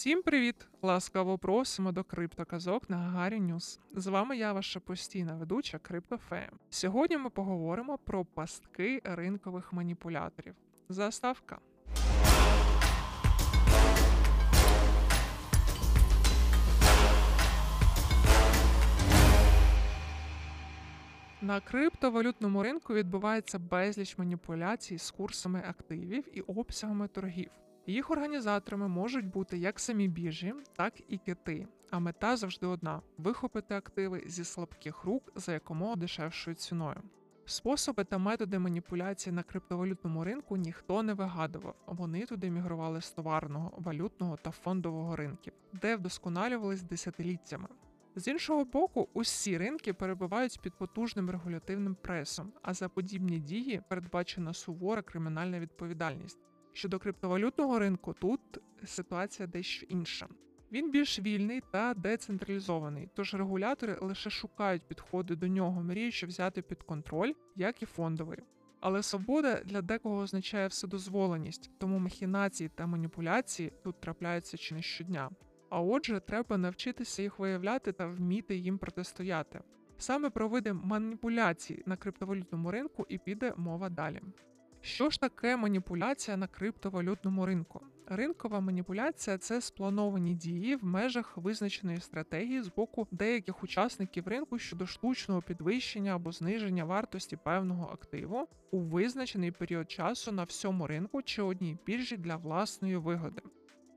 Всім привіт! Ласкаво просимо до криптоказок на Гагарі News. З вами я, ваша постійна ведуча Криптофея. Сьогодні ми поговоримо про пастки ринкових маніпуляторів. Заставка. На криптовалютному ринку відбувається безліч маніпуляцій з курсами активів і обсягами торгів. Їх організаторами можуть бути як самі біржі, так і кити. А мета завжди одна вихопити активи зі слабких рук за якомога дешевшою ціною. Способи та методи маніпуляції на криптовалютному ринку ніхто не вигадував. Вони туди мігрували з товарного, валютного та фондового ринків, де вдосконалювались десятиліттями. З іншого боку, усі ринки перебувають під потужним регулятивним пресом, а за подібні дії передбачена сувора кримінальна відповідальність. Щодо криптовалютного ринку, тут ситуація дещо інша. Він більш вільний та децентралізований, тож регулятори лише шукають підходи до нього, мріючи взяти під контроль, як і фондовий. Але свобода для декого означає вседозволеність, тому махінації та маніпуляції тут трапляються чи не щодня. А отже, треба навчитися їх виявляти та вміти їм протистояти. Саме про види маніпуляцій на криптовалютному ринку і піде мова далі. Що ж таке маніпуляція на криптовалютному ринку? Ринкова маніпуляція це сплановані дії в межах визначеної стратегії з боку деяких учасників ринку щодо штучного підвищення або зниження вартості певного активу у визначений період часу на всьому ринку чи одній біржі для власної вигоди.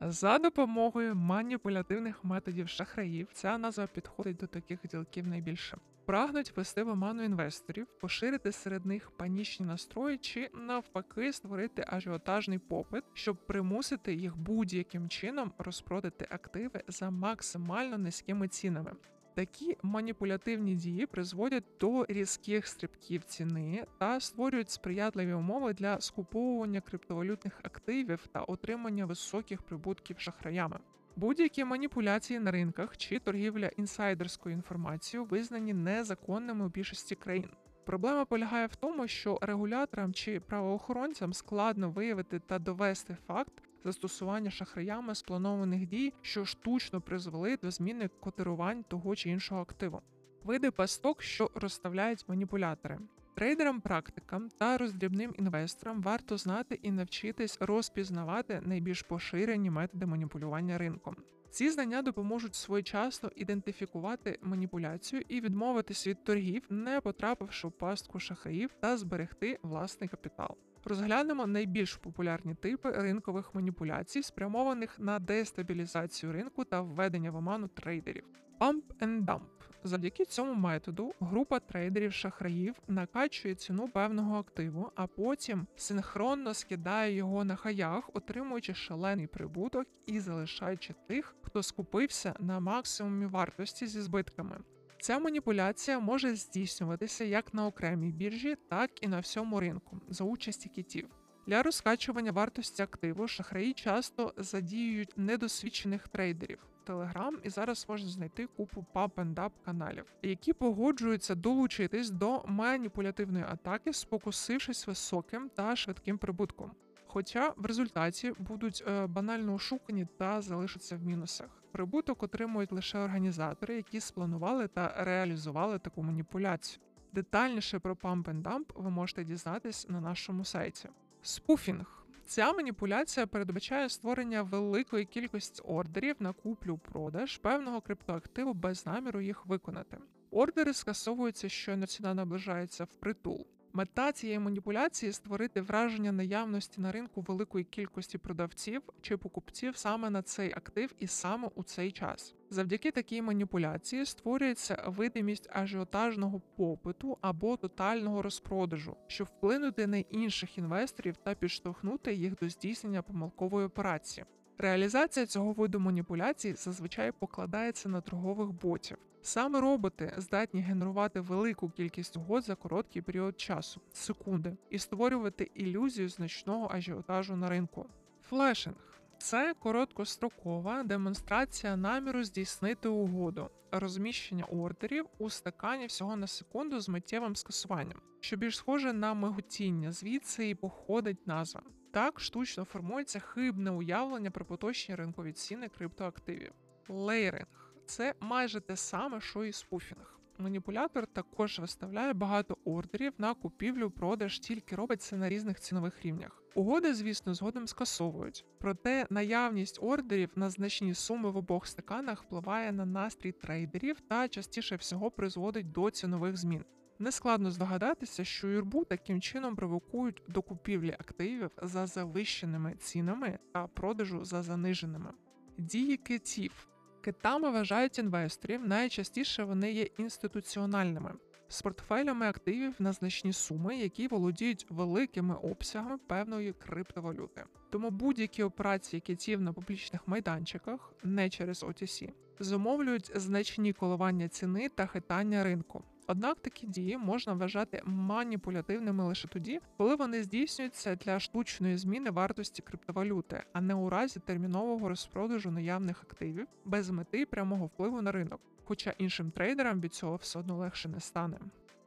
За допомогою маніпулятивних методів шахраїв ця назва підходить до таких ділків найбільше. Прагнуть вести в оману інвесторів, поширити серед них панічні настрої чи навпаки створити ажіотажний попит, щоб примусити їх будь-яким чином розпродати активи за максимально низькими цінами. Такі маніпулятивні дії призводять до різких стрибків ціни та створюють сприятливі умови для скуповування криптовалютних активів та отримання високих прибутків шахраями. Будь-які маніпуляції на ринках чи торгівля інсайдерською інформацією визнані незаконними у більшості країн. Проблема полягає в тому, що регуляторам чи правоохоронцям складно виявити та довести факт застосування шахраями спланованих дій, що штучно призвели до зміни котирувань того чи іншого активу. Види пасток, що розставляють маніпулятори. Трейдерам, практикам та роздрібним інвесторам варто знати і навчитись розпізнавати найбільш поширені методи маніпулювання ринком. Ці знання допоможуть своєчасно ідентифікувати маніпуляцію і відмовитись від торгів, не потрапивши в пастку шахраїв та зберегти власний капітал. Розглянемо найбільш популярні типи ринкових маніпуляцій, спрямованих на дестабілізацію ринку та введення в оману трейдерів. Pump and Dump. Завдяки цьому методу група трейдерів-шахраїв накачує ціну певного активу, а потім синхронно скидає його на хаях, отримуючи шалений прибуток і залишаючи тих, хто скупився на максимумі вартості зі збитками. Ця маніпуляція може здійснюватися як на окремій біржі, так і на всьому ринку за участі кітів. Для розкачування вартості активу шахраї часто задіюють недосвідчених трейдерів. Telegram і зараз можна знайти купу pub-and-up каналів, які погоджуються долучитись до маніпулятивної атаки, спокусившись високим та швидким прибутком. Хоча в результаті будуть е, банально ошукані та залишаться в мінусах. Прибуток отримують лише організатори, які спланували та реалізували таку маніпуляцію. Детальніше про Pump and Dump ви можете дізнатись на нашому сайті. Спуфінг Ця маніпуляція передбачає створення великої кількості ордерів на куплю-продаж певного криптоактиву без наміру їх виконати. Ордери скасовуються, щойно ціна наближається в притул. Мета цієї маніпуляції створити враження наявності на ринку великої кількості продавців чи покупців саме на цей актив і саме у цей час. Завдяки такій маніпуляції створюється видимість ажіотажного попиту або тотального розпродажу, щоб вплинути на інших інвесторів та підштовхнути їх до здійснення помилкової операції. Реалізація цього виду маніпуляцій зазвичай покладається на торгових ботів. Саме роботи здатні генерувати велику кількість угод за короткий період часу секунди, і створювати ілюзію значного ажіотажу на ринку. Флешинг це короткострокова демонстрація наміру здійснити угоду, розміщення ордерів у стакані всього на секунду з миттєвим скасуванням, що більш схоже на миготіння, звідси і походить назва. Так штучно формується хибне уявлення про поточні ринкові ціни криптоактивів. Лейринг це майже те саме, що і спуфінг. Маніпулятор також виставляє багато ордерів на купівлю, продаж, тільки робить це на різних цінових рівнях. Угоди, звісно, згодом скасовують. Проте наявність ордерів на значні суми в обох стаканах впливає на настрій трейдерів та частіше всього призводить до цінових змін. Нескладно здогадатися, що юрбу таким чином провокують до купівлі активів за завищеними цінами та продажу за заниженими. Дії китів Китами вважають інвесторів, найчастіше вони є інституціональними з портфелями активів на значні суми, які володіють великими обсягами певної криптовалюти. Тому будь-які операції китів на публічних майданчиках, не через OTC, зумовлюють значні коливання ціни та хитання ринку. Однак такі дії можна вважати маніпулятивними лише тоді, коли вони здійснюються для штучної зміни вартості криптовалюти, а не у разі термінового розпродажу наявних активів без мети прямого впливу на ринок. Хоча іншим трейдерам від цього все одно легше не стане.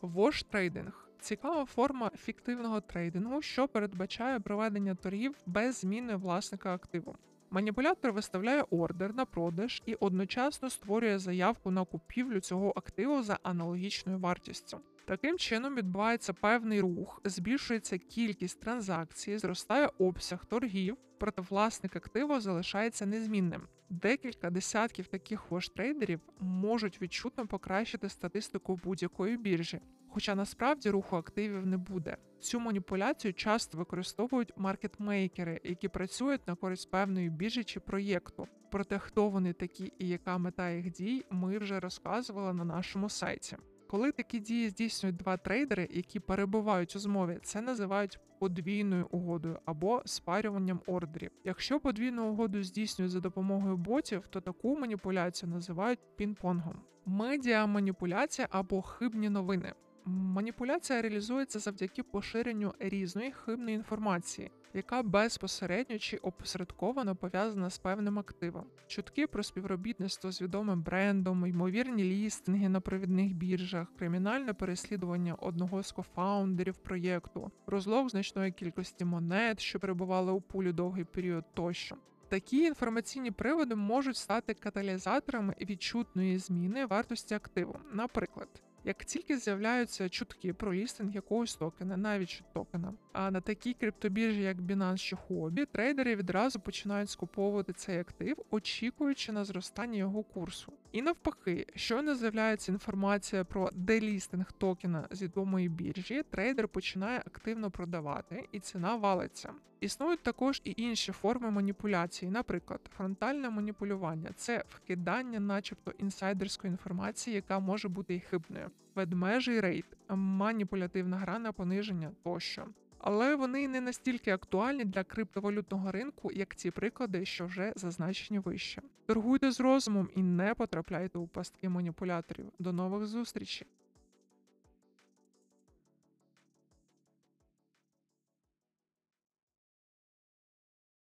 Вош трейдинг цікава форма фіктивного трейдингу, що передбачає проведення торгів без зміни власника активу. Маніпулятор виставляє ордер на продаж і одночасно створює заявку на купівлю цього активу за аналогічною вартістю. Таким чином відбувається певний рух, збільшується кількість транзакцій, зростає обсяг торгів, проте власник активу залишається незмінним. Декілька десятків таких воштрейдерів можуть відчутно покращити статистику будь-якої біржі, хоча насправді руху активів не буде. Цю маніпуляцію часто використовують маркетмейкери, які працюють на користь певної біржі чи проєкту. Проте хто вони такі і яка мета їх дій, ми вже розказували на нашому сайті. Коли такі дії здійснюють два трейдери, які перебувають у змові, це називають подвійною угодою або спарюванням ордерів. Якщо подвійну угоду здійснюють за допомогою ботів, то таку маніпуляцію називають пінг-понгом. Медіа маніпуляція або хибні новини. Маніпуляція реалізується завдяки поширенню різної хибної інформації, яка безпосередньо чи опосередковано пов'язана з певним активом. Чутки про співробітництво з відомим брендом, ймовірні лістинги на провідних біржах, кримінальне переслідування одного з кофаундерів проєкту, розлог значної кількості монет, що перебували у пулі довгий період тощо. Такі інформаційні приводи можуть стати каталізаторами відчутної зміни вартості активу. Наприклад, як тільки з'являються чутки про лістинг якогось токена, навіть токена, а на такій криптобіржі, як Binance чи Huobi, трейдери відразу починають скуповувати цей актив, очікуючи на зростання його курсу. І навпаки, щойно з'являється інформація про делістинг токена з відомої біржі, трейдер починає активно продавати, і ціна валиться. Існують також і інші форми маніпуляції, наприклад, фронтальне маніпулювання це вкидання, начебто, інсайдерської інформації, яка може бути і хибною, ведмежий рейд, маніпулятивна гра на пониження тощо. Але вони не настільки актуальні для криптовалютного ринку, як ті приклади, що вже зазначені вище. Торгуйте з розумом і не потрапляйте у пастки маніпуляторів. До нових зустрічей!